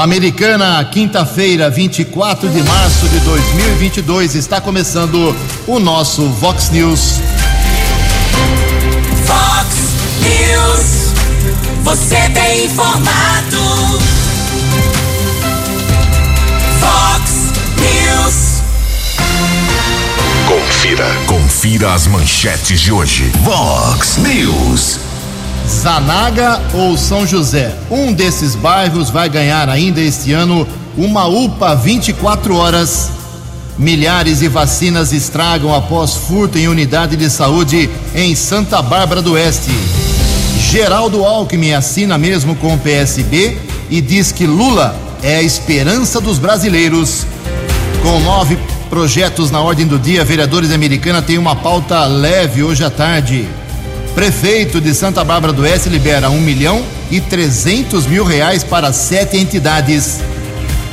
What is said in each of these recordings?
Americana, quinta-feira, 24 de março de 2022, está começando o nosso Vox News. Vox News, você tem informado. Vox News. Confira, confira as manchetes de hoje. Vox News. Zanaga ou São José? Um desses bairros vai ganhar ainda este ano uma UPA 24 horas. Milhares de vacinas estragam após furto em unidade de saúde em Santa Bárbara do Oeste. Geraldo Alckmin assina mesmo com o PSB e diz que Lula é a esperança dos brasileiros. Com nove projetos na ordem do dia, vereadores americana têm uma pauta leve hoje à tarde. Prefeito de Santa Bárbara do Oeste libera um milhão e trezentos mil reais para sete entidades.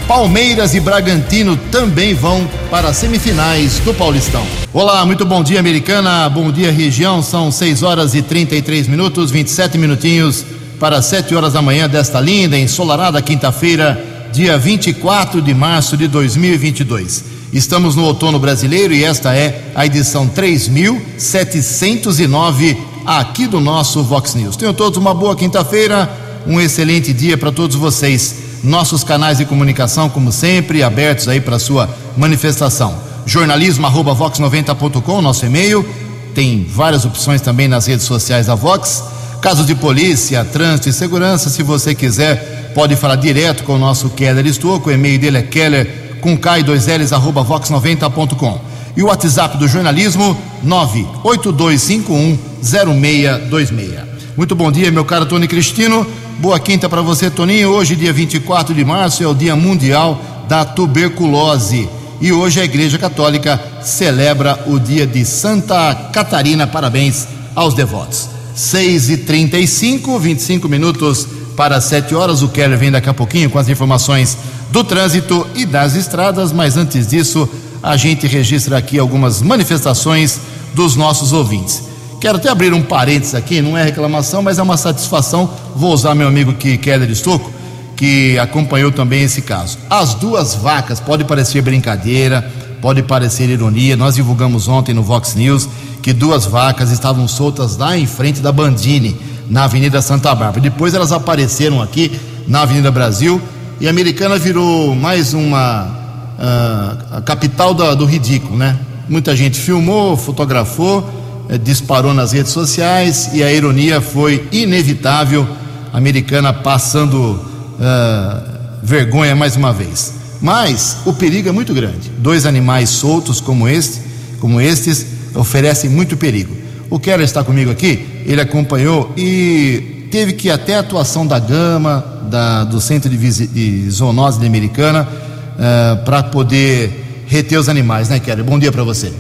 Palmeiras e Bragantino também vão para as semifinais do Paulistão. Olá, muito bom dia, americana. Bom dia, região. São 6 horas e 33 minutos, 27 minutinhos para 7 horas da manhã desta linda, ensolarada quinta-feira, dia 24 de março de 2022. Estamos no outono brasileiro e esta é a edição 3709 aqui do nosso Vox News. Tenham todos uma boa quinta-feira, um excelente dia para todos vocês. Nossos canais de comunicação, como sempre, abertos aí para sua manifestação. Jornalismo@vox90.com, nosso e-mail. Tem várias opções também nas redes sociais da Vox. Casos de polícia, trânsito e segurança, se você quiser, pode falar direto com o nosso Keller Estouco. O e-mail dele é keller com K2Ls arroba vox90.com. E o WhatsApp do jornalismo 982510626. Muito bom dia, meu caro Tony Cristino. Boa quinta para você, Toninho. Hoje, dia 24 de março, é o Dia Mundial da Tuberculose. E hoje a Igreja Católica celebra o dia de Santa Catarina. Parabéns aos devotos. 6 e 35 25 minutos para 7 horas. O Keller vem daqui a pouquinho com as informações do trânsito e das estradas, mas antes disso, a gente registra aqui algumas manifestações dos nossos ouvintes. Quero até abrir um parênteses aqui, não é reclamação, mas é uma satisfação. Vou usar meu amigo que Keller Estocco, que acompanhou também esse caso. As duas vacas, pode parecer brincadeira, pode parecer ironia. Nós divulgamos ontem no Vox News que duas vacas estavam soltas lá em frente da Bandini, na Avenida Santa Bárbara. Depois elas apareceram aqui na Avenida Brasil e a Americana virou mais uma uh, a capital da, do ridículo, né? Muita gente filmou, fotografou, eh, disparou nas redes sociais e a ironia foi inevitável. Americana passando uh, vergonha mais uma vez. Mas o perigo é muito grande. Dois animais soltos como este, como estes, oferecem muito perigo. O Keller está comigo aqui, ele acompanhou e teve que ir até a atuação da Gama, da, do Centro de, de Zoonose Americana, uh, para poder reter os animais, né, Keller? Bom dia para você.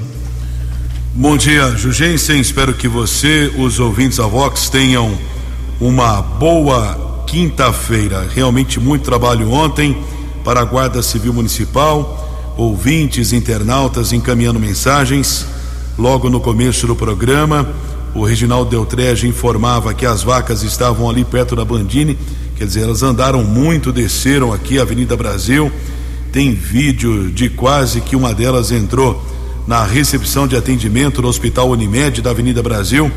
Bom dia, Jugensen. Espero que você, os ouvintes da Vox, tenham uma boa quinta-feira. Realmente muito trabalho ontem para a Guarda Civil Municipal, ouvintes, internautas encaminhando mensagens. Logo no começo do programa, o Reginaldo Deltrege informava que as vacas estavam ali perto da Bandini, quer dizer, elas andaram muito, desceram aqui a Avenida Brasil. Tem vídeo de quase que uma delas entrou na recepção de atendimento no Hospital Unimed da Avenida Brasil.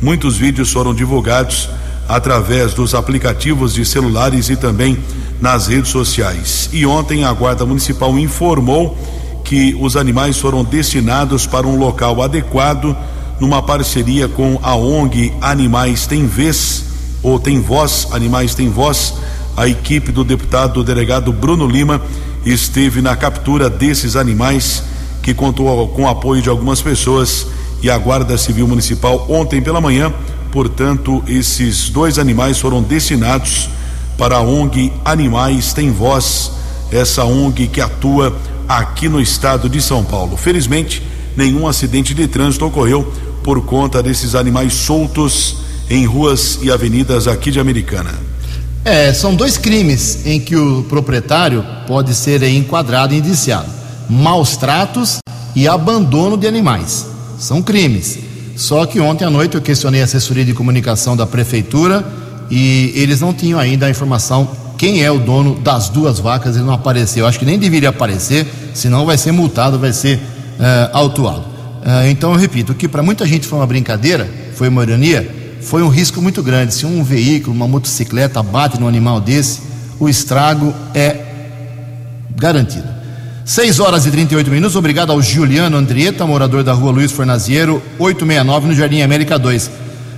Muitos vídeos foram divulgados através dos aplicativos de celulares e também nas redes sociais. E ontem a Guarda Municipal informou que os animais foram destinados para um local adequado numa parceria com a ONG Animais Tem Vez ou Tem Voz, Animais Tem Voz. A equipe do deputado delegado Bruno Lima esteve na captura desses animais que contou com o apoio de algumas pessoas e a Guarda Civil Municipal ontem pela manhã. Portanto, esses dois animais foram destinados para a ONG Animais Tem Voz, essa ONG que atua aqui no estado de São Paulo. Felizmente, nenhum acidente de trânsito ocorreu por conta desses animais soltos em ruas e avenidas aqui de Americana. É, são dois crimes em que o proprietário pode ser enquadrado e indiciado maus tratos e abandono de animais. São crimes. Só que ontem à noite eu questionei a assessoria de comunicação da prefeitura e eles não tinham ainda a informação quem é o dono das duas vacas, ele não apareceu. Acho que nem deveria aparecer, senão vai ser multado, vai ser uh, autuado. Uh, então eu repito, que para muita gente foi uma brincadeira, foi uma ironia, foi um risco muito grande. Se um veículo, uma motocicleta bate num animal desse, o estrago é garantido. 6 horas e 38 minutos. Obrigado ao Juliano Andrieta, morador da rua Luiz Fornaziero, 869, no Jardim América 2.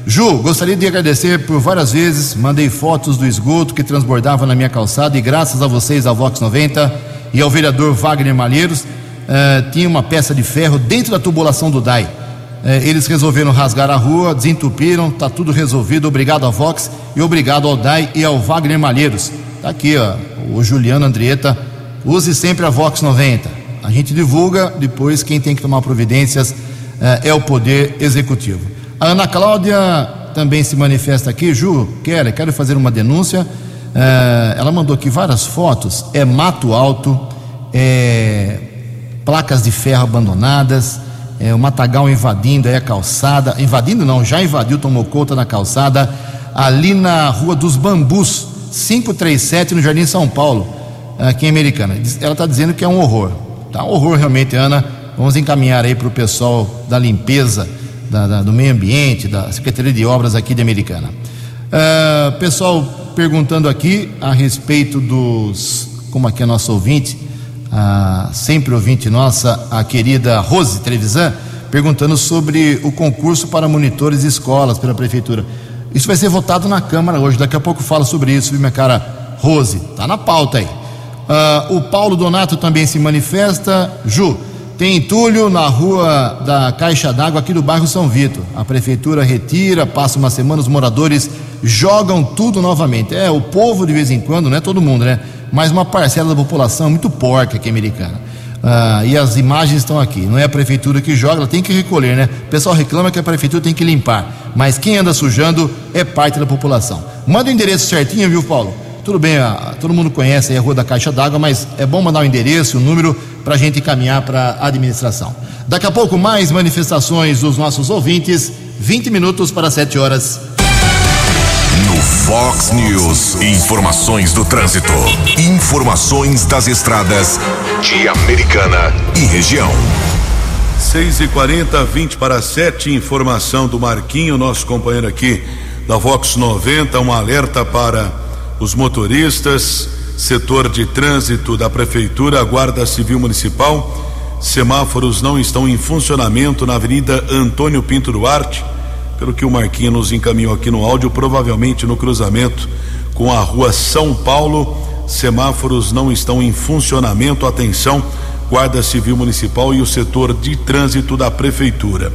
Ju, gostaria de agradecer por várias vezes. Mandei fotos do esgoto que transbordava na minha calçada e, graças a vocês, a Vox 90 e ao vereador Wagner Malheiros, eh, tinha uma peça de ferro dentro da tubulação do DAI. Eh, eles resolveram rasgar a rua, desentupiram, está tudo resolvido. Obrigado a Vox e obrigado ao DAI e ao Wagner Malheiros. Está aqui, ó, o Juliano Andrieta Use sempre a Vox 90. A gente divulga, depois quem tem que tomar providências eh, é o Poder Executivo. A Ana Cláudia também se manifesta aqui. Ju, quero, quero fazer uma denúncia. Eh, ela mandou aqui várias fotos. É mato alto, é placas de ferro abandonadas, é o matagal invadindo aí a calçada. Invadindo não, já invadiu, tomou conta na calçada. Ali na Rua dos Bambus, 537, no Jardim São Paulo aqui em Americana. Ela está dizendo que é um horror. Tá um horror realmente, Ana. Vamos encaminhar aí para o pessoal da limpeza, da, da, do meio ambiente, da Secretaria de Obras aqui de Americana. Uh, pessoal perguntando aqui a respeito dos. Como aqui é nosso ouvinte, a, sempre ouvinte nossa, a querida Rose Trevisan, perguntando sobre o concurso para monitores de escolas pela Prefeitura. Isso vai ser votado na Câmara hoje, daqui a pouco fala sobre isso, minha cara Rose? Tá na pauta aí. Uh, o Paulo Donato também se manifesta. Ju, tem entulho na rua da Caixa d'Água aqui do bairro São Vitor. A prefeitura retira, passa uma semana, os moradores jogam tudo novamente. É, o povo de vez em quando, não é todo mundo, né? Mas uma parcela da população é muito porca aqui americana. Uh, e as imagens estão aqui. Não é a prefeitura que joga, ela tem que recolher, né? O pessoal reclama que a prefeitura tem que limpar. Mas quem anda sujando é parte da população. Manda o endereço certinho, viu, Paulo? Tudo bem, a, todo mundo conhece a Rua da Caixa d'Água, mas é bom mandar o endereço, o número, para a gente encaminhar para a administração. Daqui a pouco, mais manifestações dos nossos ouvintes, 20 minutos para 7 horas. Fox News, informações do trânsito. Informações das estradas de Americana e região. 6 e 40 20 para 7, informação do Marquinho, nosso companheiro aqui da Vox 90, um alerta para os motoristas, setor de trânsito da Prefeitura, Guarda Civil Municipal. Semáforos não estão em funcionamento na Avenida Antônio Pinto Duarte, pelo que o Marquinhos nos encaminhou aqui no áudio, provavelmente no cruzamento com a Rua São Paulo. Semáforos não estão em funcionamento. Atenção, Guarda Civil Municipal e o setor de trânsito da Prefeitura.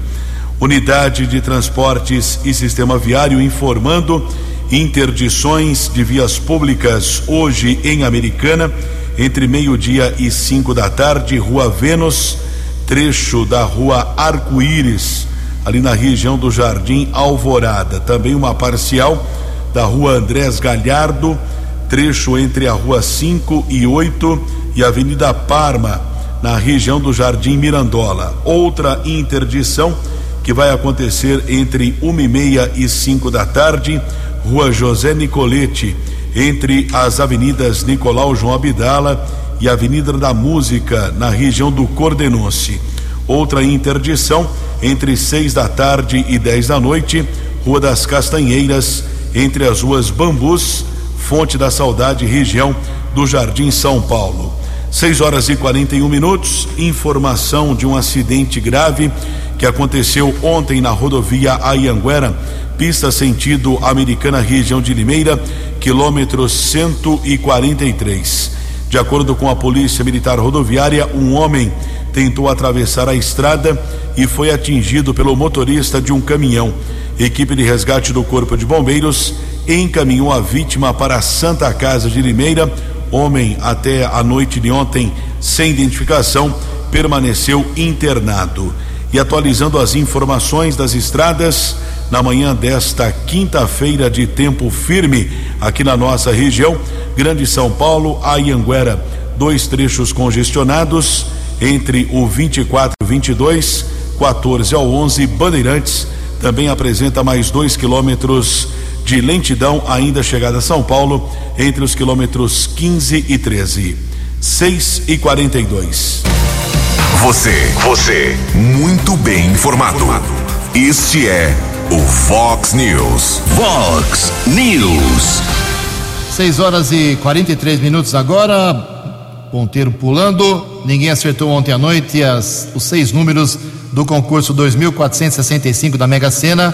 Unidade de Transportes e Sistema Viário informando interdições de vias públicas hoje em Americana, entre meio-dia e cinco da tarde, Rua Vênus, trecho da Rua Arco-Íris, ali na região do Jardim Alvorada. Também uma parcial da Rua Andrés Galhardo, trecho entre a Rua 5 e 8 e a Avenida Parma, na região do Jardim Mirandola. Outra interdição que vai acontecer entre uma e meia e cinco da tarde Rua José Nicolete, entre as avenidas Nicolau João Abdala e Avenida da Música, na região do Cordenonce. Outra interdição entre seis da tarde e dez da noite, Rua das Castanheiras, entre as ruas Bambus, Fonte da Saudade, região do Jardim São Paulo. 6 horas e 41 minutos. Informação de um acidente grave que aconteceu ontem na rodovia Ayanguera pista sentido Americana, região de Limeira, quilômetro 143. De acordo com a Polícia Militar Rodoviária, um homem tentou atravessar a estrada e foi atingido pelo motorista de um caminhão. Equipe de resgate do Corpo de Bombeiros encaminhou a vítima para a Santa Casa de Limeira. Homem, até a noite de ontem, sem identificação, permaneceu internado. E atualizando as informações das estradas, na manhã desta quinta-feira de tempo firme aqui na nossa região, Grande São Paulo, Ayanguera, dois trechos congestionados entre o 24 e 22, 14 ao 11, Bandeirantes também apresenta mais dois quilômetros de lentidão ainda chegada a São Paulo entre os quilômetros 15 e 13. 6 e 42. Você, você, muito bem informado. Este é o Fox News. Fox News. 6 horas e 43 minutos agora. Ponteiro pulando. Ninguém acertou ontem à noite as, os seis números do concurso 2465 da Mega Sena.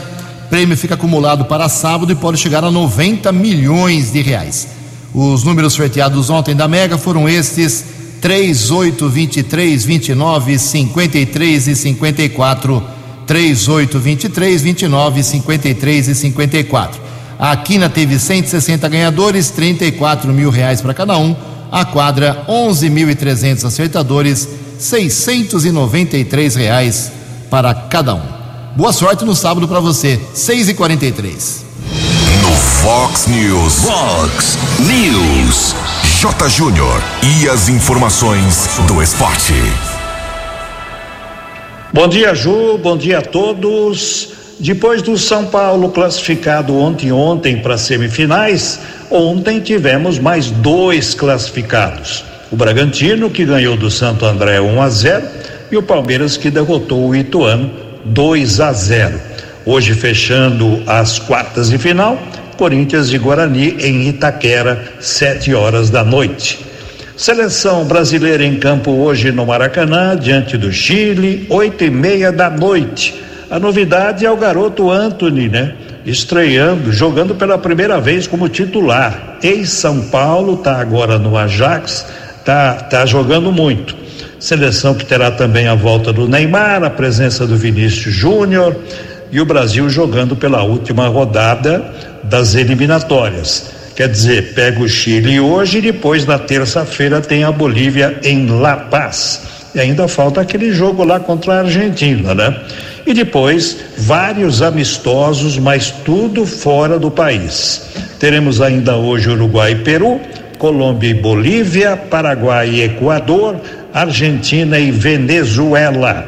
Prêmio fica acumulado para sábado e pode chegar a 90 milhões de reais. Os números sorteados ontem da Mega foram estes: 3, 8, 23, 29, 53 e 54. 3, 8, 23, 29, 53 e 54. A Quina teve 160 ganhadores, 34 mil reais para cada um. A quadra, 11.300 acertadores, 693 reais para cada um. Boa sorte no sábado para você, 6 e 43 No Fox News. Fox News. J. Júnior. E as informações do esporte. Bom dia, Ju. Bom dia a todos. Depois do São Paulo classificado ontem ontem para semifinais, ontem tivemos mais dois classificados. O Bragantino que ganhou do Santo André 1 a 0 e o Palmeiras que derrotou o Ituano 2 a 0. Hoje fechando as quartas de final, Corinthians e Guarani em Itaquera, sete horas da noite. Seleção brasileira em campo hoje no Maracanã, diante do Chile, oito e meia da noite. A novidade é o garoto Anthony, né? Estreando, jogando pela primeira vez como titular. Ex-São Paulo, tá agora no Ajax, tá, tá jogando muito. Seleção que terá também a volta do Neymar, a presença do Vinícius Júnior e o Brasil jogando pela última rodada das eliminatórias. Quer dizer, pega o Chile hoje e depois na terça-feira tem a Bolívia em La Paz. E ainda falta aquele jogo lá contra a Argentina, né? E depois vários amistosos, mas tudo fora do país. Teremos ainda hoje Uruguai e Peru, Colômbia e Bolívia, Paraguai e Equador, Argentina e Venezuela.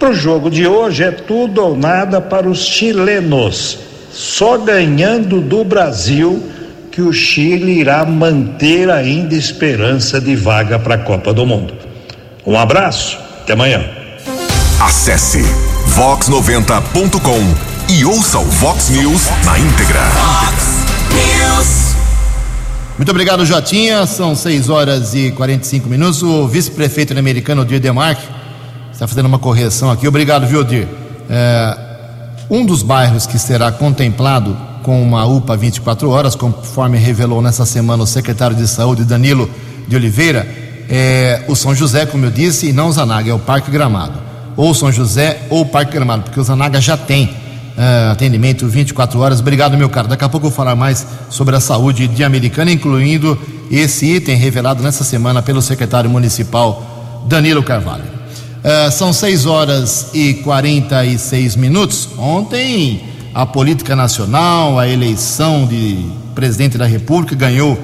Para o jogo de hoje é tudo ou nada para os chilenos. Só ganhando do Brasil que o Chile irá manter ainda esperança de vaga para a Copa do Mundo. Um abraço, até amanhã. Acesse vox90.com e ouça o Vox News na íntegra. Fox News. Muito obrigado, Jotinha. São 6 horas e 45 minutos. O vice-prefeito americano, Odir Demarque, está fazendo uma correção aqui. Obrigado, viu, Odir? É, um dos bairros que será contemplado com uma UPA 24 horas, conforme revelou nessa semana o secretário de Saúde, Danilo de Oliveira, é o São José, como eu disse, e não o Zanaga, é o Parque Gramado. Ou São José ou Parque Gramado, porque o Zanaga já tem uh, atendimento 24 horas. Obrigado, meu caro. Daqui a pouco eu vou falar mais sobre a saúde de Americana, incluindo esse item revelado nessa semana pelo secretário municipal Danilo Carvalho. Uh, são 6 horas e 46 minutos. Ontem, a política nacional, a eleição de presidente da República ganhou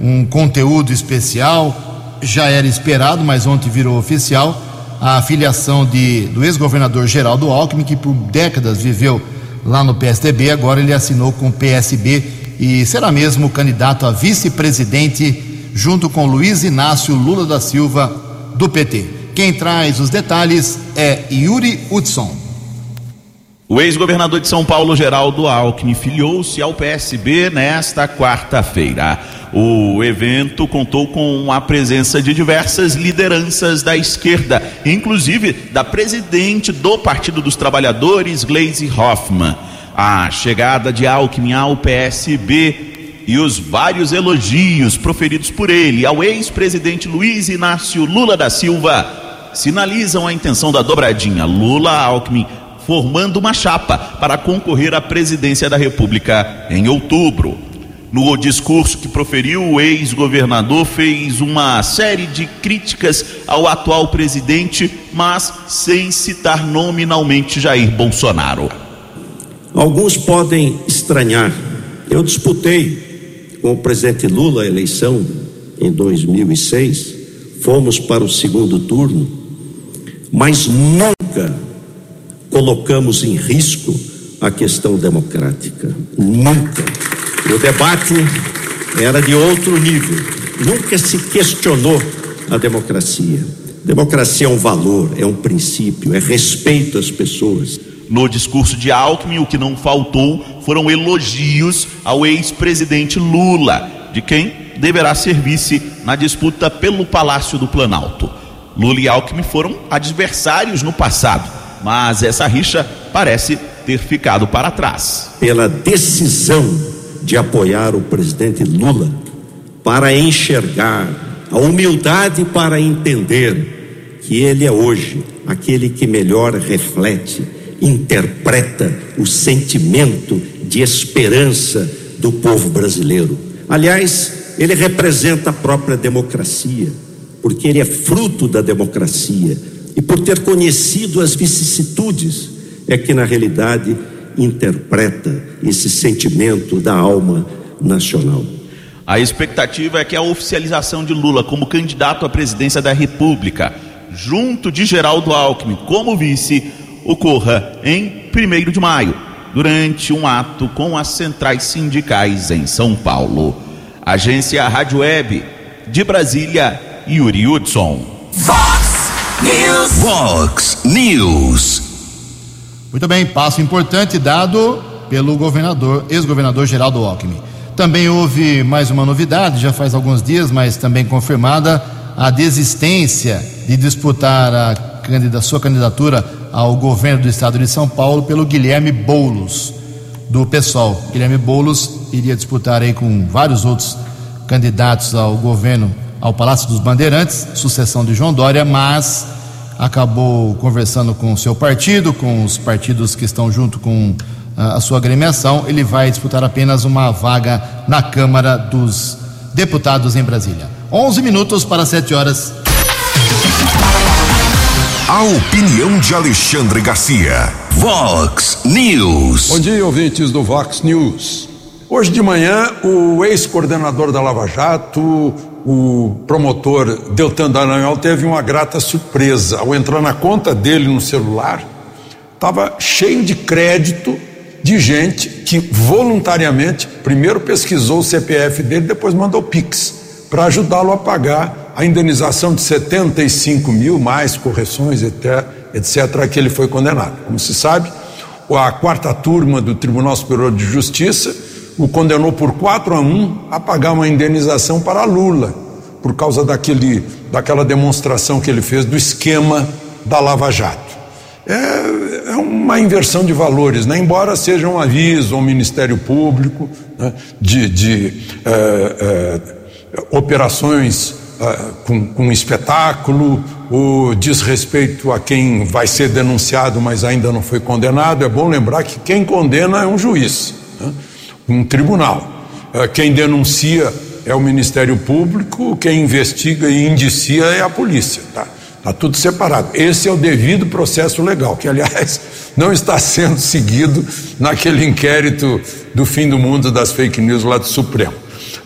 um conteúdo especial. Já era esperado, mas ontem virou oficial a filiação de, do ex-governador Geraldo Alckmin, que por décadas viveu lá no PSDB, agora ele assinou com o PSB e será mesmo candidato a vice-presidente junto com Luiz Inácio Lula da Silva do PT. Quem traz os detalhes é Yuri Hudson. O ex-governador de São Paulo, Geraldo Alckmin, filiou-se ao PSB nesta quarta-feira. O evento contou com a presença de diversas lideranças da esquerda, inclusive da presidente do Partido dos Trabalhadores, Gleisi Hoffmann. A chegada de Alckmin ao PSB e os vários elogios proferidos por ele ao ex-presidente Luiz Inácio Lula da Silva sinalizam a intenção da dobradinha Lula-Alckmin formando uma chapa para concorrer à presidência da República em outubro. No discurso que proferiu, o ex-governador fez uma série de críticas ao atual presidente, mas sem citar nominalmente Jair Bolsonaro. Alguns podem estranhar. Eu disputei com o presidente Lula a eleição em 2006, fomos para o segundo turno, mas nunca colocamos em risco a questão democrática. Nunca. O debate era de outro nível. Nunca se questionou a democracia. Democracia é um valor, é um princípio, é respeito às pessoas. No discurso de Alckmin, o que não faltou foram elogios ao ex-presidente Lula, de quem deverá ser vice na disputa pelo Palácio do Planalto. Lula e Alckmin foram adversários no passado, mas essa rixa parece ter ficado para trás. Pela decisão de apoiar o presidente Lula, para enxergar a humildade para entender que ele é hoje aquele que melhor reflete, interpreta o sentimento de esperança do povo brasileiro. Aliás, ele representa a própria democracia, porque ele é fruto da democracia e por ter conhecido as vicissitudes é que na realidade interpreta esse sentimento da alma nacional. A expectativa é que a oficialização de Lula como candidato à presidência da República, junto de Geraldo Alckmin como vice, ocorra em 1 de maio, durante um ato com as centrais sindicais em São Paulo. Agência Rádio Web de Brasília, Yuri Hudson. Fox News. Vox News. Muito bem, passo importante dado pelo governador, ex-governador Geraldo Alckmin. Também houve mais uma novidade, já faz alguns dias, mas também confirmada, a desistência de disputar a candida- sua candidatura ao governo do estado de São Paulo pelo Guilherme Boulos, do PSOL. Guilherme Boulos iria disputar aí com vários outros candidatos ao governo, ao Palácio dos Bandeirantes, sucessão de João Dória, mas acabou conversando com o seu partido, com os partidos que estão junto com ah, a sua agremiação. Ele vai disputar apenas uma vaga na Câmara dos Deputados em Brasília. 11 minutos para 7 horas. A opinião de Alexandre Garcia. Vox News. Bom dia, ouvintes do Vox News. Hoje de manhã, o ex-coordenador da Lava Jato, o promotor Deltan Dallagnol, teve uma grata surpresa. Ao entrar na conta dele no celular, estava cheio de crédito de gente que voluntariamente primeiro pesquisou o CPF dele, depois mandou Pix para ajudá-lo a pagar a indenização de 75 mil, mais correções, etc., etc., que ele foi condenado. Como se sabe, a quarta turma do Tribunal Superior de Justiça o condenou por 4 a 1 a pagar uma indenização para Lula, por causa daquele, daquela demonstração que ele fez do esquema da Lava Jato. É, é uma inversão de valores, né? embora seja um aviso ao Ministério Público né? de, de eh, eh, operações eh, com, com espetáculo, o desrespeito a quem vai ser denunciado, mas ainda não foi condenado. É bom lembrar que quem condena é um juiz, né? Um tribunal. Eh, Quem denuncia é o Ministério Público, quem investiga e indicia é a polícia. Tá? Está tudo separado. Esse é o devido processo legal, que, aliás, não está sendo seguido naquele inquérito do fim do mundo das fake news lá do Supremo.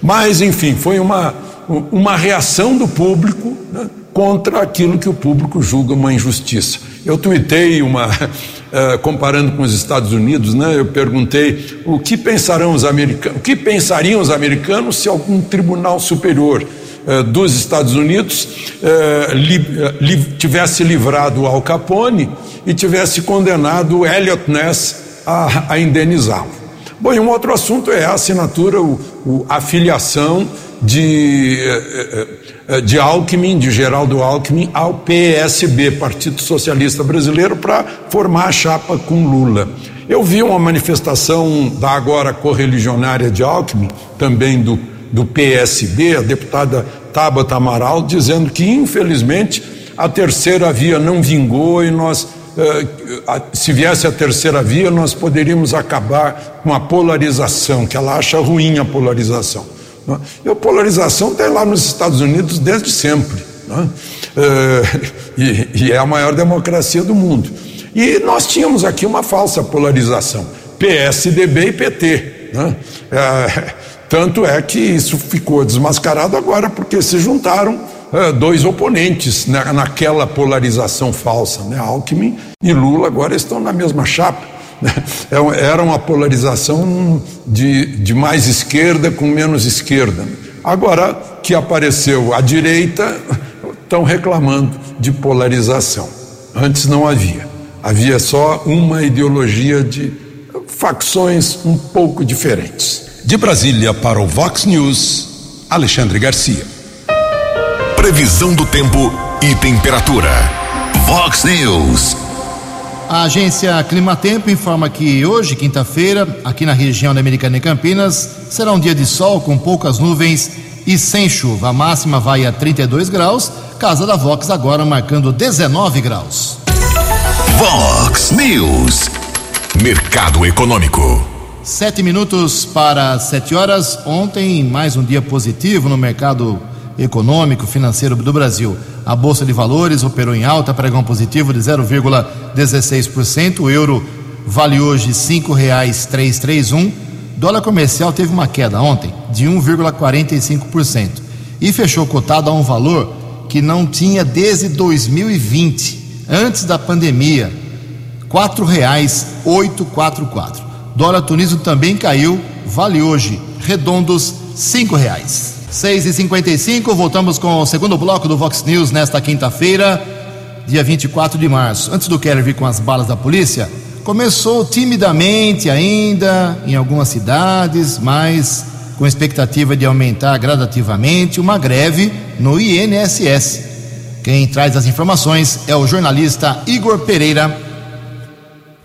Mas, enfim, foi uma, uma reação do público né, contra aquilo que o público julga uma injustiça. Eu tuitei uma, eh, comparando com os Estados Unidos, né, eu perguntei o que pensarão os americanos, o que pensariam os americanos se algum tribunal superior eh, dos Estados Unidos eh, li- li- tivesse livrado Al Capone e tivesse condenado Elliot Ness a, a indenizá-lo. Bom, e um outro assunto é a assinatura, o, o- a filiação de, eh, eh, de Alckmin, de Geraldo Alckmin, ao PSB, Partido Socialista Brasileiro, para formar a chapa com Lula. Eu vi uma manifestação da agora correligionária de Alckmin, também do, do PSB, a deputada Tabata Amaral, dizendo que, infelizmente, a terceira via não vingou e nós eh, se viesse a terceira via, nós poderíamos acabar com a polarização, que ela acha ruim a polarização. né? E a polarização tem lá nos Estados Unidos desde sempre. né? Eh, e, é a maior democracia do mundo. E nós tínhamos aqui uma falsa polarização: PSDB e PT. né? Eh, tanto é que isso ficou desmascarado agora, porque se juntaram eh, dois oponentes na- naquela polarização falsa, né? Alckmin e Lula agora estão na mesma chapa. É era uma polarização de, de mais esquerda com menos esquerda. Agora que apareceu a direita, estão reclamando de polarização. Antes não havia. Havia só uma ideologia de facções um pouco diferentes. De Brasília para o Vox News, Alexandre Garcia. Previsão do tempo e temperatura. Vox News. A agência Climatempo informa que hoje, quinta-feira, aqui na região da Americana e Campinas, será um dia de sol com poucas nuvens e sem chuva. A máxima vai a 32 graus. Casa da Vox agora marcando 19 graus. Vox News. Mercado Econômico. Sete minutos para sete horas. Ontem, mais um dia positivo no mercado econômico, financeiro do Brasil. A Bolsa de Valores operou em alta, pregão positivo de 0,16%. O euro vale hoje R$ 5,331. Dólar comercial teve uma queda ontem de 1,45% e fechou cotado a um valor que não tinha desde 2020, antes da pandemia, R$ 4,844. Dólar tunismo também caiu, vale hoje redondos cinco reais. 6 e 55 voltamos com o segundo bloco do Vox News nesta quinta-feira, dia 24 de março. Antes do Keller vir com as balas da polícia, começou timidamente ainda em algumas cidades, mas com expectativa de aumentar gradativamente uma greve no INSS. Quem traz as informações é o jornalista Igor Pereira.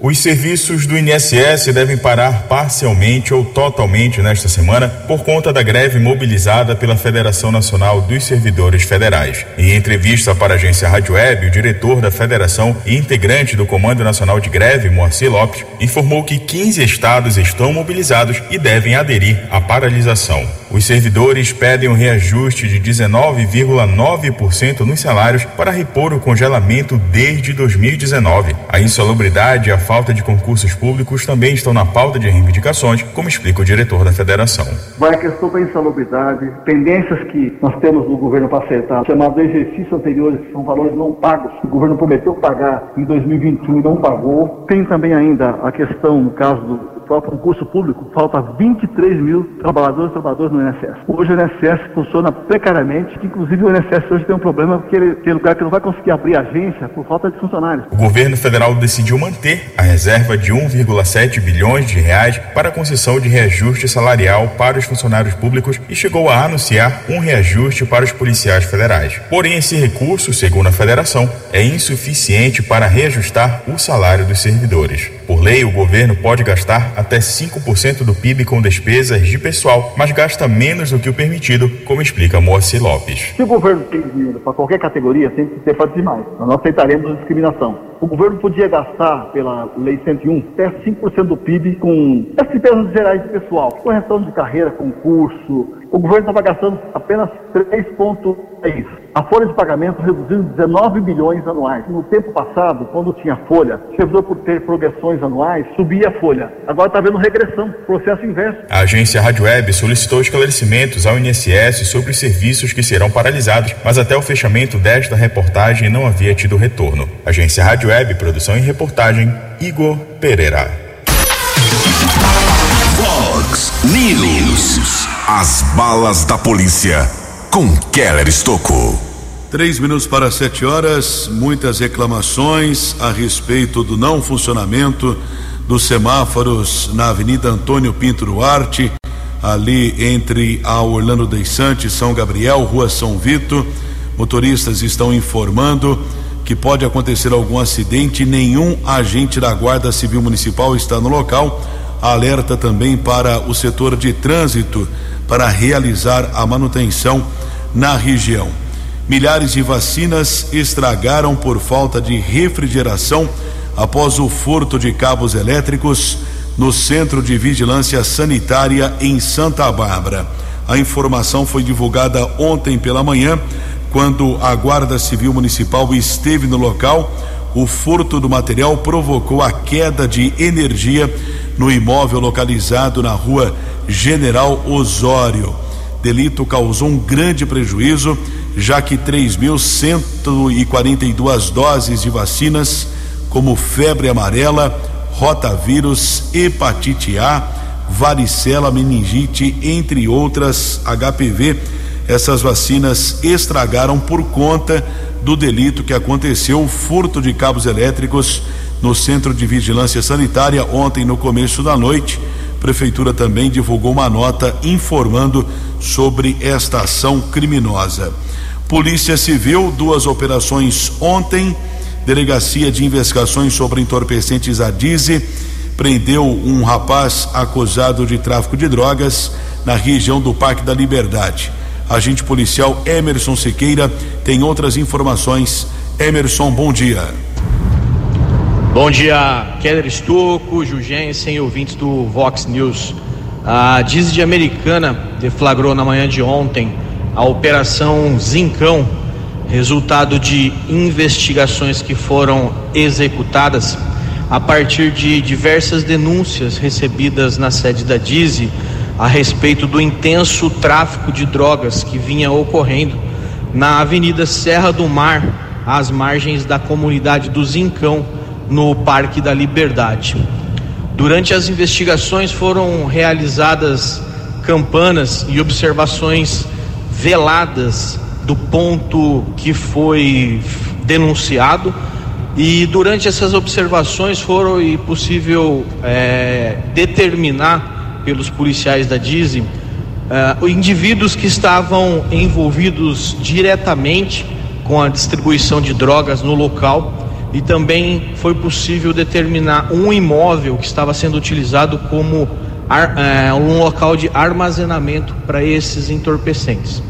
Os serviços do INSS devem parar parcialmente ou totalmente nesta semana por conta da greve mobilizada pela Federação Nacional dos Servidores Federais. Em entrevista para a agência Rádio Web, o diretor da federação e integrante do Comando Nacional de Greve, Moacir Lopes, informou que 15 estados estão mobilizados e devem aderir à paralisação. Os servidores pedem um reajuste de 19,9% nos salários para repor o congelamento desde 2019. A insalubridade e a falta de concursos públicos também estão na pauta de reivindicações, como explica o diretor da federação. Vai a questão da insalubridade, pendências que nós temos no governo para acertar, chamados exercícios anteriores, que são valores não pagos, o governo prometeu pagar em 2021 e não pagou. Tem também ainda a questão, no caso do para concurso público, falta 23 mil trabalhadores e trabalhadoras no INSS. Hoje o INSS funciona precariamente, inclusive o INSS hoje tem um problema porque ele tem lugar que não vai conseguir abrir agência por falta de funcionários. O governo federal decidiu manter a reserva de 1,7 bilhões de reais para a concessão de reajuste salarial para os funcionários públicos e chegou a anunciar um reajuste para os policiais federais. Porém, esse recurso, segundo a federação, é insuficiente para reajustar o salário dos servidores. Por lei, o governo pode gastar até 5% do PIB com despesas de pessoal, mas gasta menos do que o permitido, como explica Moacir Lopes. Se o governo tem dinheiro para qualquer categoria, tem que ser para demais. Nós não aceitaremos a discriminação. O governo podia gastar, pela Lei 101, até 5% do PIB com as despesas gerais de pessoal, correção de carreira, concurso. O governo estava gastando apenas 3,6%. A folha de pagamento reduziu 19 bilhões anuais. No tempo passado, quando tinha folha, o servidor por ter progressões anuais, subia a folha. Agora está havendo regressão, processo inverso. A agência Rádio Web solicitou esclarecimentos ao INSS sobre os serviços que serão paralisados, mas até o fechamento desta reportagem não havia tido retorno. Agência Rádio Web, produção e reportagem, Igor Pereira. Vox News. As balas da polícia com Keller Estocou. Três minutos para sete horas, muitas reclamações a respeito do não funcionamento dos semáforos na Avenida Antônio Pinto Duarte, ali entre a Orlando Deixante, São Gabriel, Rua São Vito. Motoristas estão informando que pode acontecer algum acidente, nenhum agente da Guarda Civil Municipal está no local. Alerta também para o setor de trânsito para realizar a manutenção na região. Milhares de vacinas estragaram por falta de refrigeração após o furto de cabos elétricos no Centro de Vigilância Sanitária em Santa Bárbara. A informação foi divulgada ontem pela manhã quando a Guarda Civil Municipal esteve no local, o furto do material provocou a queda de energia no imóvel localizado na rua General Osório. Delito causou um grande prejuízo, já que 3.142 doses de vacinas, como febre amarela, rotavírus, hepatite A, varicela, meningite, entre outras HPV. Essas vacinas estragaram por conta do delito que aconteceu, o furto de cabos elétricos no Centro de Vigilância Sanitária ontem no começo da noite. Prefeitura também divulgou uma nota informando sobre esta ação criminosa. Polícia Civil, duas operações ontem. Delegacia de Investigações sobre Entorpecentes a Dize prendeu um rapaz acusado de tráfico de drogas na região do Parque da Liberdade. Agente policial Emerson Siqueira tem outras informações. Emerson, bom dia. Bom dia, Keller Estocco, Jugensen, ouvintes do Vox News. A Dize de Americana deflagrou na manhã de ontem a Operação Zincão, resultado de investigações que foram executadas a partir de diversas denúncias recebidas na sede da Dize a respeito do intenso tráfico de drogas que vinha ocorrendo na Avenida Serra do Mar, às margens da comunidade do Zincão, no Parque da Liberdade. Durante as investigações foram realizadas campanas e observações veladas do ponto que foi denunciado e durante essas observações foram possível é, determinar pelos policiais da Dizem uh, indivíduos que estavam envolvidos diretamente com a distribuição de drogas no local e também foi possível determinar um imóvel que estava sendo utilizado como ar, é, um local de armazenamento para esses entorpecentes.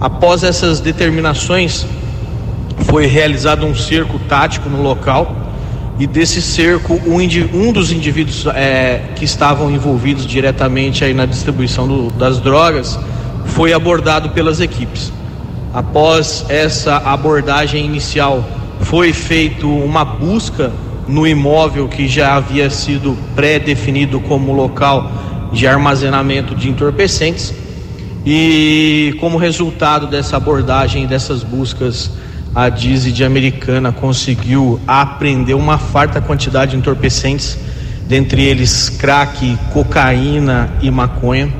Após essas determinações, foi realizado um cerco tático no local e desse cerco um, um dos indivíduos é, que estavam envolvidos diretamente aí na distribuição do, das drogas foi abordado pelas equipes. Após essa abordagem inicial foi feito uma busca no imóvel que já havia sido pré-definido como local de armazenamento de entorpecentes. E como resultado dessa abordagem dessas buscas a Dize de Americana conseguiu apreender uma farta quantidade de entorpecentes dentre eles crack, cocaína e maconha.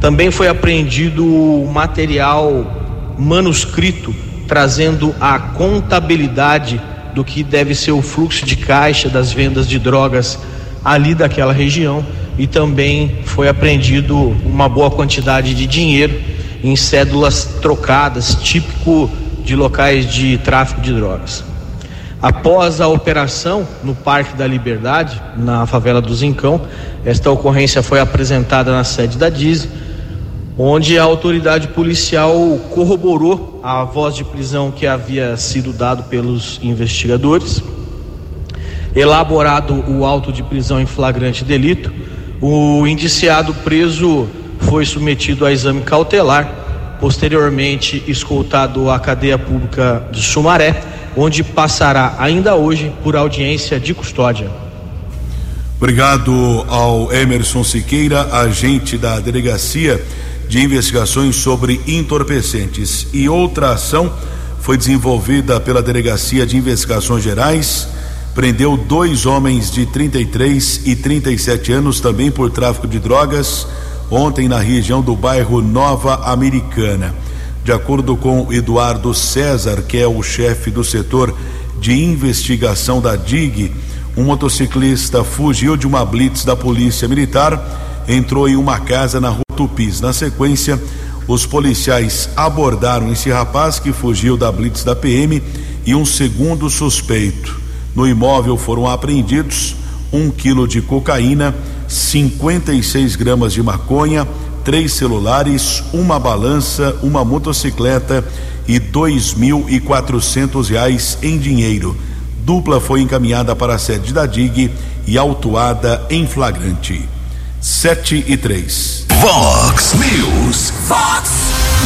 Também foi apreendido material manuscrito trazendo a contabilidade do que deve ser o fluxo de caixa das vendas de drogas ali daquela região e também foi apreendido uma boa quantidade de dinheiro em cédulas trocadas, típico de locais de tráfico de drogas. Após a operação no Parque da Liberdade, na favela do Zincão, esta ocorrência foi apresentada na sede da DISE onde a autoridade policial corroborou a voz de prisão que havia sido dado pelos investigadores. Elaborado o auto de prisão em flagrante delito, o indiciado preso foi submetido a exame cautelar, posteriormente escoltado à cadeia pública de Sumaré, onde passará ainda hoje por audiência de custódia. Obrigado ao Emerson Siqueira, agente da delegacia de investigações sobre entorpecentes. E outra ação foi desenvolvida pela Delegacia de Investigações Gerais, prendeu dois homens de 33 e 37 anos também por tráfico de drogas, ontem na região do bairro Nova Americana. De acordo com Eduardo César, que é o chefe do setor de investigação da DIG, um motociclista fugiu de uma blitz da Polícia Militar entrou em uma casa na rua Tupis. Na sequência, os policiais abordaram esse rapaz que fugiu da blitz da PM e um segundo suspeito. No imóvel foram apreendidos um quilo de cocaína, 56 gramas de maconha, três celulares, uma balança, uma motocicleta e dois mil e quatrocentos reais em dinheiro. Dupla foi encaminhada para a sede da DIG e autuada em flagrante. 7 e 3. Vox News. Vox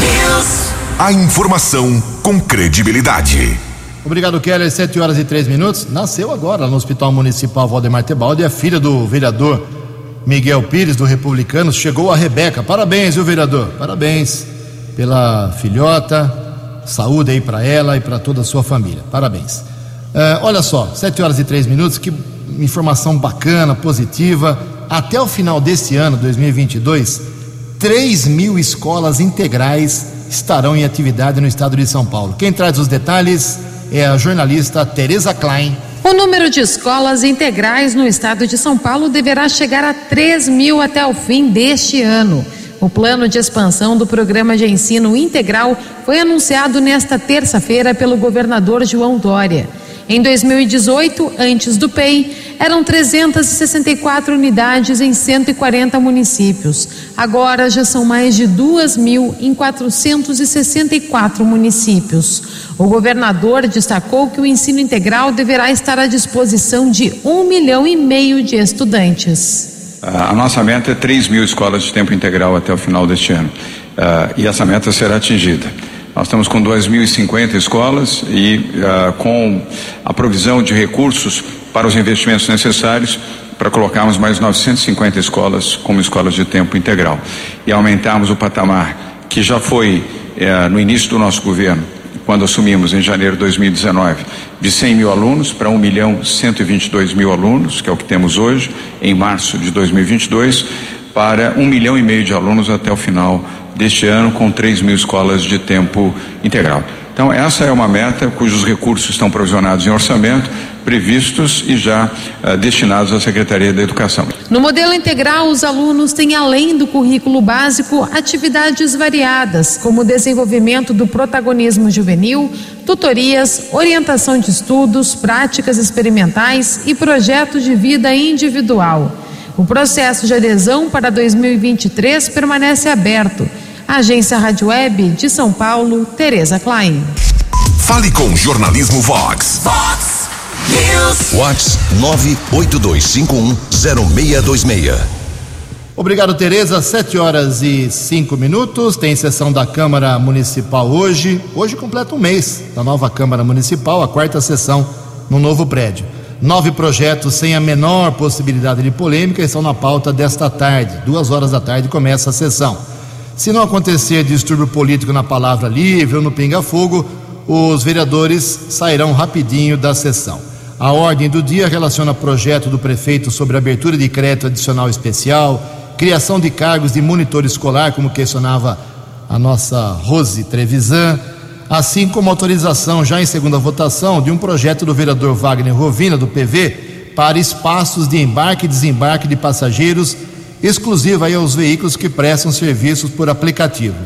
News. A informação com credibilidade. Obrigado, Keller. 7 horas e 3 minutos. Nasceu agora no Hospital Municipal Valdemar Tebaldi a filha do vereador Miguel Pires, do Republicanos. Chegou a Rebeca. Parabéns, viu, vereador? Parabéns pela filhota. Saúde aí para ela e para toda a sua família. Parabéns. Uh, olha só, 7 horas e 3 minutos. Que informação bacana, positiva. Até o final deste ano, 2022, 3 mil escolas integrais estarão em atividade no estado de São Paulo. Quem traz os detalhes é a jornalista Tereza Klein. O número de escolas integrais no estado de São Paulo deverá chegar a 3 mil até o fim deste ano. O plano de expansão do programa de ensino integral foi anunciado nesta terça-feira pelo governador João Dória. Em 2018, antes do PEI, eram 364 unidades em 140 municípios. Agora já são mais de 2 mil em 464 municípios. O governador destacou que o ensino integral deverá estar à disposição de um milhão e meio de estudantes. A nossa meta é 3 mil escolas de tempo integral até o final deste ano. Uh, e essa meta será atingida. Nós estamos com 2.050 escolas e uh, com a provisão de recursos para os investimentos necessários para colocarmos mais 950 escolas como escolas de tempo integral e aumentarmos o patamar que já foi uh, no início do nosso governo, quando assumimos em janeiro de 2019, de 100 mil alunos para 1 milhão 122 mil alunos, que é o que temos hoje, em março de 2022, para 1 milhão e meio de alunos até o final deste ano, com 3 mil escolas de tempo integral. Então, essa é uma meta cujos recursos estão provisionados em orçamento, previstos e já uh, destinados à Secretaria da Educação. No modelo integral, os alunos têm, além do currículo básico, atividades variadas, como desenvolvimento do protagonismo juvenil, tutorias, orientação de estudos, práticas experimentais e projetos de vida individual. O processo de adesão para 2023 permanece aberto Agência Rádio Web de São Paulo, Tereza Klein. Fale com Jornalismo Vox. Vox News. Vox 982510626. Obrigado, Tereza. Sete horas e cinco minutos. Tem sessão da Câmara Municipal hoje. Hoje completa um mês da nova Câmara Municipal, a quarta sessão no novo prédio. Nove projetos sem a menor possibilidade de polêmica estão na pauta desta tarde. Duas horas da tarde começa a sessão. Se não acontecer distúrbio político na palavra livre ou no pinga-fogo, os vereadores sairão rapidinho da sessão. A ordem do dia relaciona projeto do prefeito sobre abertura de crédito adicional especial, criação de cargos de monitor escolar, como questionava a nossa Rose Trevisan, assim como autorização já em segunda votação de um projeto do vereador Wagner Rovina, do PV, para espaços de embarque e desembarque de passageiros exclusiva aos veículos que prestam serviços por aplicativo.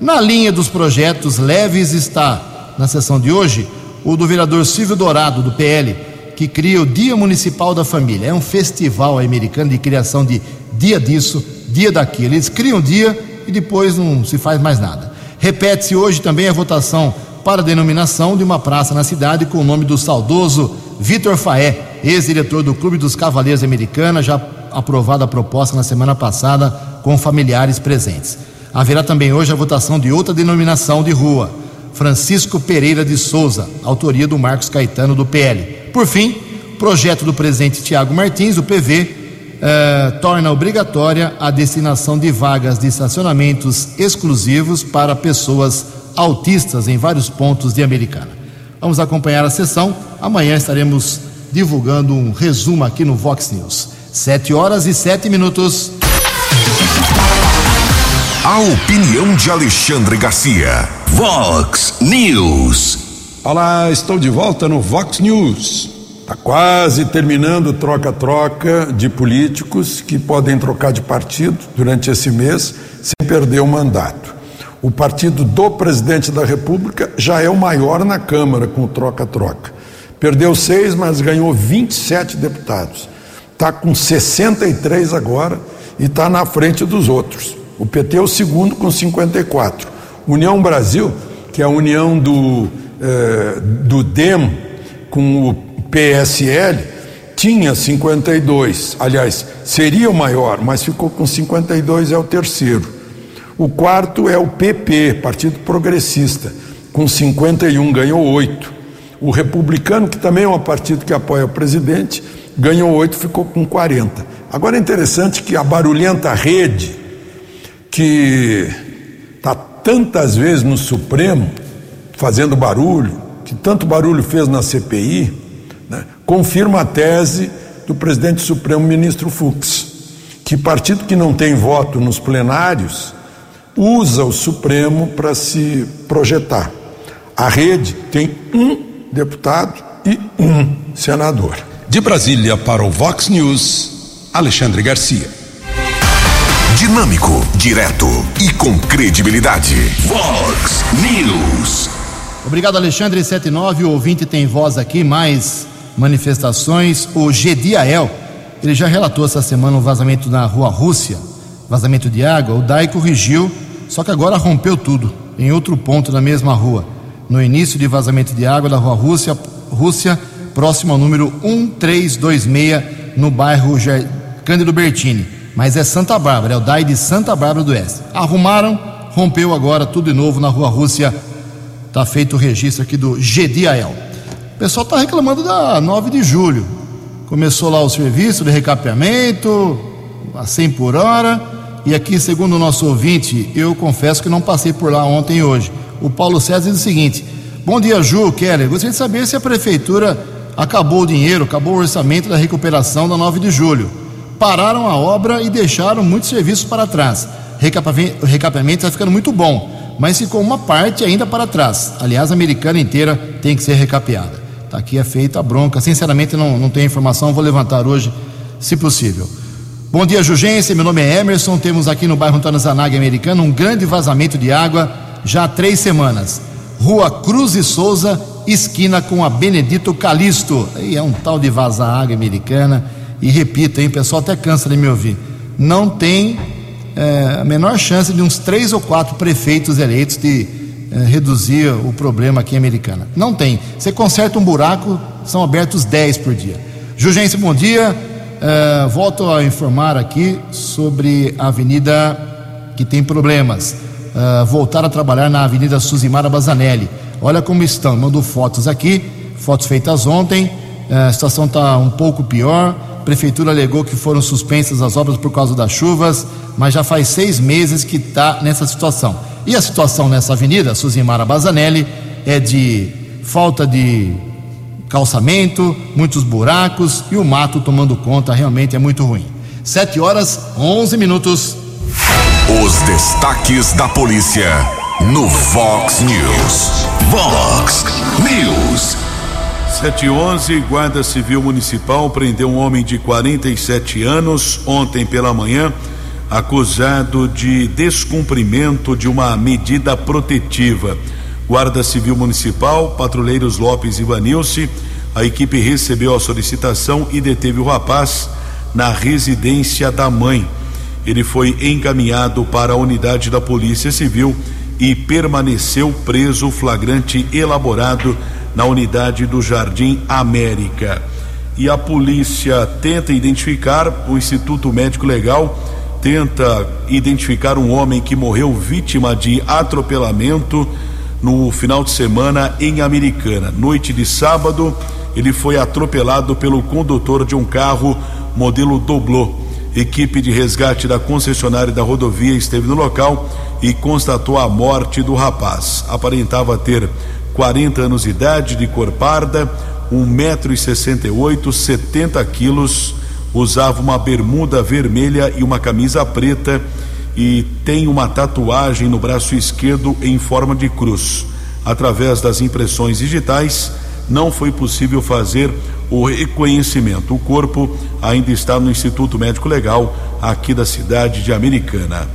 Na linha dos projetos leves está, na sessão de hoje, o do vereador Silvio Dourado, do PL, que cria o Dia Municipal da Família. É um festival americano de criação de dia disso, dia daquilo. Eles criam um dia e depois não se faz mais nada. Repete-se hoje também a votação para a denominação de uma praça na cidade com o nome do saudoso Vitor Faé, ex-diretor do Clube dos Cavaleiros Americana, já aprovada a proposta na semana passada com familiares presentes. Haverá também hoje a votação de outra denominação de rua, Francisco Pereira de Souza, autoria do Marcos Caetano do PL. Por fim, projeto do presidente Tiago Martins, do PV, eh, torna obrigatória a destinação de vagas de estacionamentos exclusivos para pessoas autistas em vários pontos de Americana. Vamos acompanhar a sessão. Amanhã estaremos divulgando um resumo aqui no Vox News. Sete horas e sete minutos. A opinião de Alexandre Garcia. Vox News. Olá, estou de volta no Vox News. Está quase terminando o troca-troca de políticos que podem trocar de partido durante esse mês sem perder o mandato. O partido do presidente da República já é o maior na Câmara com o troca-troca. Perdeu seis, mas ganhou 27 deputados está com 63 agora e está na frente dos outros. O PT é o segundo com 54. União Brasil, que é a união do, eh, do DEM com o PSL, tinha 52. Aliás, seria o maior, mas ficou com 52, é o terceiro. O quarto é o PP, Partido Progressista, com 51, ganhou oito. O Republicano, que também é um partido que apoia o presidente, ganhou oito, ficou com 40. Agora é interessante que a barulhenta rede, que está tantas vezes no Supremo, fazendo barulho, que tanto barulho fez na CPI, né, confirma a tese do presidente Supremo, ministro Fux, que partido que não tem voto nos plenários usa o Supremo para se projetar. A rede tem um deputado e um senador. De Brasília para o Vox News, Alexandre Garcia. Dinâmico, direto e com credibilidade. Vox News. Obrigado, Alexandre 79. O ouvinte tem voz aqui, mais manifestações. O Gediael, ele já relatou essa semana um vazamento na rua Rússia, vazamento de água. O DAI corrigiu, só que agora rompeu tudo, em outro ponto da mesma rua. No início de vazamento de água da rua Rússia, Rússia próximo ao número 1326, no bairro Cândido Bertini. Mas é Santa Bárbara, é o DAI de Santa Bárbara do Oeste. Arrumaram, rompeu agora tudo de novo na rua Rússia. Está feito o registro aqui do Gediael. O pessoal está reclamando da 9 de julho. Começou lá o serviço de recapeamento, a 100 por hora. E aqui, segundo o nosso ouvinte, eu confesso que não passei por lá ontem e hoje. O Paulo César diz o seguinte: Bom dia, Ju, Keller. Gostaria de saber se a prefeitura acabou o dinheiro, acabou o orçamento da recuperação da 9 de julho. Pararam a obra e deixaram muitos serviços para trás. O recapeamento está ficando muito bom, mas ficou uma parte ainda para trás. Aliás, a americana inteira tem que ser recapeada. Tá aqui é feita a bronca. Sinceramente, não, não tenho informação, vou levantar hoje, se possível. Bom dia, Jugência. Meu nome é Emerson. Temos aqui no bairro Tanzanaga Americano um grande vazamento de água já há três semanas. Rua Cruz e Souza, esquina com a Benedito Calixto. Aí é um tal de vazar água americana. E repito, hein, pessoal até cansa de me ouvir. Não tem é, a menor chance de uns três ou quatro prefeitos eleitos de é, reduzir o problema aqui em Americana. Não tem. Você conserta um buraco, são abertos 10 por dia. Jugência, bom dia. É, volto a informar aqui sobre a avenida que tem problemas. Voltar a trabalhar na avenida Suzimara Bazanelli. Olha como estão. Mando fotos aqui, fotos feitas ontem. É, a situação está um pouco pior prefeitura alegou que foram suspensas as obras por causa das chuvas, mas já faz seis meses que está nessa situação. E a situação nessa avenida, Suzimara Bazanelli, é de falta de calçamento, muitos buracos e o mato tomando conta, realmente é muito ruim. Sete horas, onze minutos. Os destaques da polícia no Vox News. Vox News. 711, Guarda Civil Municipal prendeu um homem de 47 anos ontem pela manhã, acusado de descumprimento de uma medida protetiva. Guarda Civil Municipal, patrulheiros Lopes e Vanilce, a equipe recebeu a solicitação e deteve o rapaz na residência da mãe. Ele foi encaminhado para a unidade da Polícia Civil e permaneceu preso flagrante elaborado na unidade do Jardim América. E a polícia tenta identificar, o Instituto Médico Legal tenta identificar um homem que morreu vítima de atropelamento no final de semana em Americana. Noite de sábado, ele foi atropelado pelo condutor de um carro modelo Doblô. Equipe de resgate da concessionária da rodovia esteve no local e constatou a morte do rapaz. Aparentava ter 40 anos de idade, de cor parda, 1,68m, 70 quilos, usava uma bermuda vermelha e uma camisa preta e tem uma tatuagem no braço esquerdo em forma de cruz. Através das impressões digitais, não foi possível fazer o reconhecimento. O corpo ainda está no Instituto Médico Legal, aqui da cidade de Americana.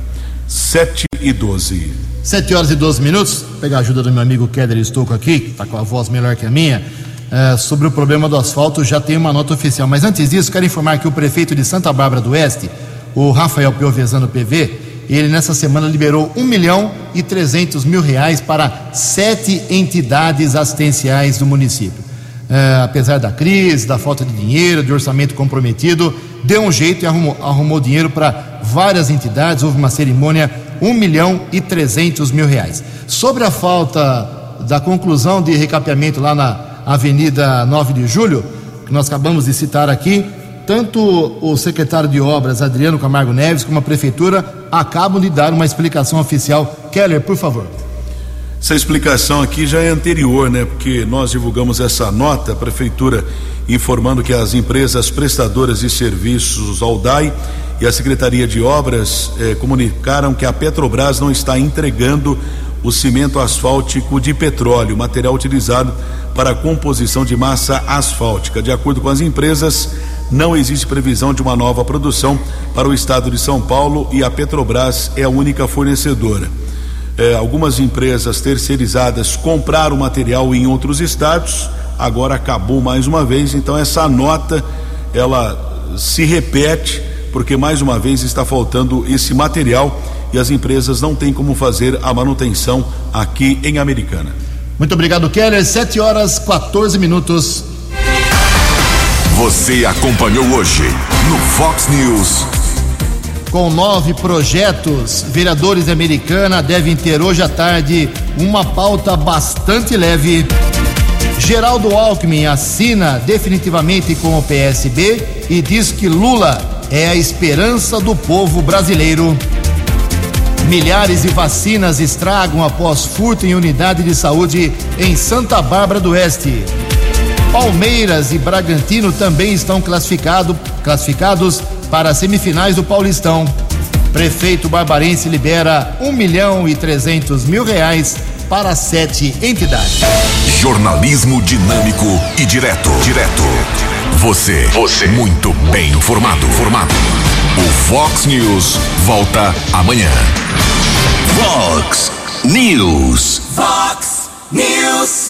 7 e 12. 7 horas e 12 minutos. Vou pegar a ajuda do meu amigo Keller Estouco aqui, que está com a voz melhor que a minha. É, sobre o problema do asfalto, já tem uma nota oficial. Mas antes disso, quero informar que o prefeito de Santa Bárbara do Oeste, o Rafael Piovesano PV, ele nessa semana liberou 1 milhão e 300 mil reais para sete entidades assistenciais do município. É, apesar da crise, da falta de dinheiro, de orçamento comprometido, deu um jeito e arrumou, arrumou dinheiro para várias entidades. Houve uma cerimônia 1 milhão e 300 mil reais. Sobre a falta da conclusão de recapeamento lá na Avenida 9 de Julho, que nós acabamos de citar aqui, tanto o secretário de Obras, Adriano Camargo Neves, como a Prefeitura acabam de dar uma explicação oficial. Keller, por favor. Essa explicação aqui já é anterior, né? Porque nós divulgamos essa nota, a prefeitura informando que as empresas prestadoras de serviços, Aldai e a Secretaria de Obras, eh, comunicaram que a Petrobras não está entregando o cimento asfáltico de petróleo, material utilizado para a composição de massa asfáltica. De acordo com as empresas, não existe previsão de uma nova produção para o estado de São Paulo e a Petrobras é a única fornecedora. É, algumas empresas terceirizadas compraram material em outros estados, agora acabou mais uma vez, então essa nota ela se repete porque mais uma vez está faltando esse material e as empresas não têm como fazer a manutenção aqui em Americana. Muito obrigado, Keller. 7 horas 14 minutos. Você acompanhou hoje no Fox News. Com nove projetos, vereadores de Americana devem ter hoje à tarde uma pauta bastante leve. Geraldo Alckmin assina definitivamente com o PSB e diz que Lula é a esperança do povo brasileiro. Milhares de vacinas estragam após furto em unidade de saúde em Santa Bárbara do Oeste. Palmeiras e Bragantino também estão classificado, classificados para as semifinais do Paulistão. Prefeito Barbarense libera um milhão e trezentos mil reais para sete entidades. Jornalismo dinâmico e direto. Direto. Você. Você. Muito bem informado. Formado. O Fox News volta amanhã. Fox News. Fox News.